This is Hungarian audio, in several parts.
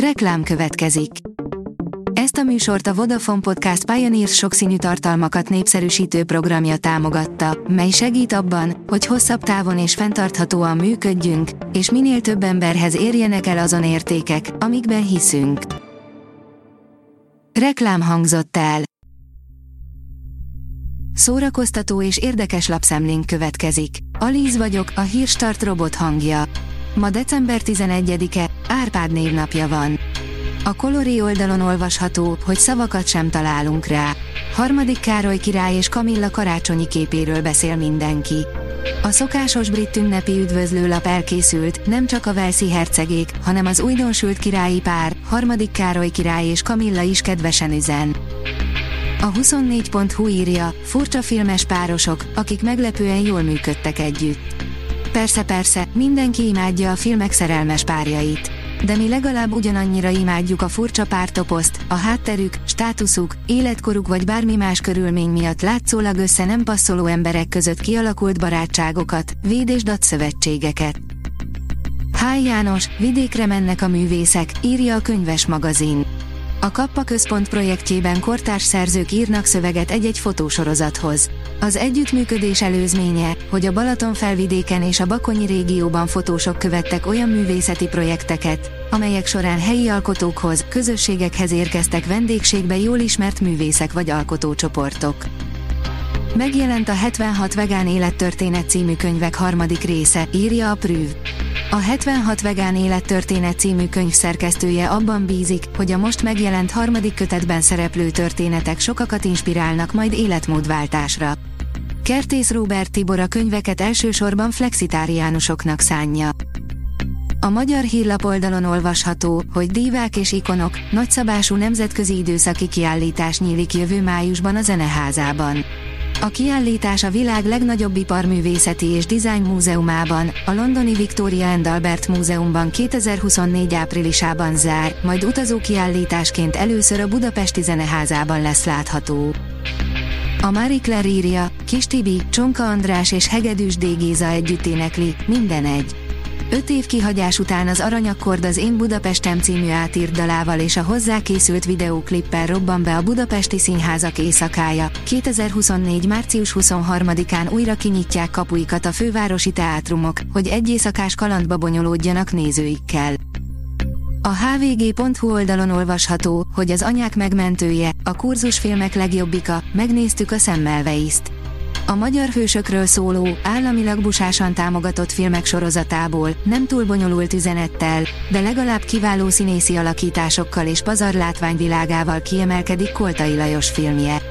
Reklám következik. Ezt a műsort a Vodafone Podcast Pioneers sokszínű tartalmakat népszerűsítő programja támogatta, mely segít abban, hogy hosszabb távon és fenntarthatóan működjünk, és minél több emberhez érjenek el azon értékek, amikben hiszünk. Reklám hangzott el. Szórakoztató és érdekes lapszemlénk következik. Alíz vagyok, a hírstart robot hangja. Ma december 11-e, Árpád névnapja van. A Colori oldalon olvasható, hogy szavakat sem találunk rá. Harmadik Károly király és Kamilla karácsonyi képéről beszél mindenki. A szokásos brit ünnepi üdvözlőlap elkészült, nem csak a Velszi hercegék, hanem az újdonsült királyi pár, harmadik Károly király és Kamilla is kedvesen üzen. A 24.hu írja, furcsa filmes párosok, akik meglepően jól működtek együtt. Persze-persze, mindenki imádja a filmek szerelmes párjait. De mi legalább ugyanannyira imádjuk a furcsa pártoposzt, a hátterük, státuszuk, életkoruk vagy bármi más körülmény miatt látszólag össze nem passzoló emberek között kialakult barátságokat, véd és datszövetségeket. Háj János, vidékre mennek a művészek, írja a könyves magazin. A Kappa Központ projektjében kortárs szerzők írnak szöveget egy-egy fotósorozathoz. Az együttműködés előzménye, hogy a Balaton felvidéken és a Bakonyi régióban fotósok követtek olyan művészeti projekteket, amelyek során helyi alkotókhoz, közösségekhez érkeztek vendégségbe jól ismert művészek vagy alkotócsoportok. Megjelent a 76 vegán élettörténet című könyvek harmadik része, írja a Prüv. A 76 vegán élettörténet című könyv szerkesztője abban bízik, hogy a most megjelent harmadik kötetben szereplő történetek sokakat inspirálnak majd életmódváltásra. Kertész Róbert Tibor a könyveket elsősorban flexitáriánusoknak szánja. A magyar hírlap oldalon olvasható, hogy dívák és ikonok, nagyszabású nemzetközi időszaki kiállítás nyílik jövő májusban a Zeneházában. A kiállítás a világ legnagyobb iparművészeti és design múzeumában, a londoni Victoria and Albert Múzeumban 2024 áprilisában zár, majd utazó kiállításként először a Budapesti Zeneházában lesz látható. A Marie Claire írja, Kis Tibi, Csonka András és Hegedűs D. Géza együtt énekli, minden egy. Öt év kihagyás után az Aranyakkord az Én Budapestem című átírt dalával és a hozzá készült videóklippel robban be a Budapesti Színházak éjszakája. 2024. március 23-án újra kinyitják kapuikat a fővárosi teátrumok, hogy egy éjszakás kalandba bonyolódjanak nézőikkel. A hvg.hu oldalon olvasható, hogy az anyák megmentője, a kurzusfilmek legjobbika, megnéztük a Szemmelweis-t. A magyar hősökről szóló, államilag busásan támogatott filmek sorozatából, nem túl bonyolult üzenettel, de legalább kiváló színészi alakításokkal és pazar látványvilágával kiemelkedik Koltai Lajos filmje.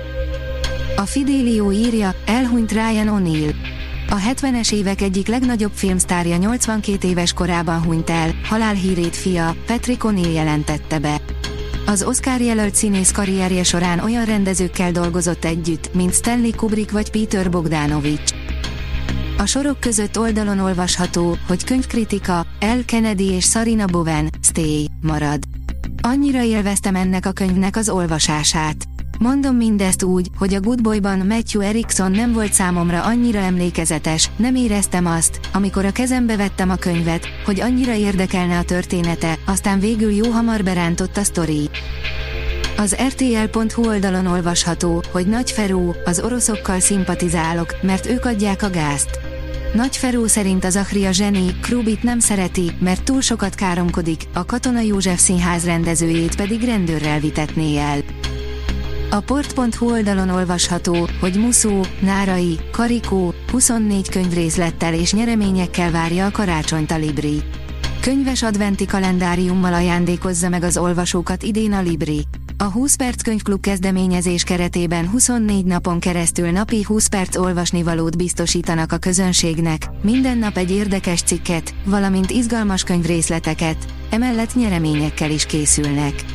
A Fidelio írja, elhunyt Ryan O'Neill. A 70-es évek egyik legnagyobb filmsztárja 82 éves korában hunyt el, halálhírét fia, Patrick O'Neill jelentette be. Az Oscar jelölt színész karrierje során olyan rendezőkkel dolgozott együtt, mint Stanley Kubrick vagy Peter Bogdanovich. A sorok között oldalon olvasható, hogy könyvkritika, El Kennedy és Sarina Bowen, Stay, marad. Annyira élveztem ennek a könyvnek az olvasását. Mondom mindezt úgy, hogy a Good Boy-ban Matthew Erickson nem volt számomra annyira emlékezetes, nem éreztem azt, amikor a kezembe vettem a könyvet, hogy annyira érdekelne a története, aztán végül jó hamar berántott a sztori. Az RTL.hu oldalon olvasható, hogy Nagy Feró, az oroszokkal szimpatizálok, mert ők adják a gázt. Nagy Feró szerint az Achria zseni, Krubit nem szereti, mert túl sokat káromkodik, a Katona József színház rendezőjét pedig rendőrrel vitetné el. A port.hu oldalon olvasható, hogy Muszó, Nárai, Karikó, 24 könyvrészlettel és nyereményekkel várja a karácsonyt a Libri. Könyves adventi kalendáriummal ajándékozza meg az olvasókat idén a Libri. A 20 perc könyvklub kezdeményezés keretében 24 napon keresztül napi 20 perc olvasnivalót biztosítanak a közönségnek, minden nap egy érdekes cikket, valamint izgalmas könyvrészleteket, emellett nyereményekkel is készülnek.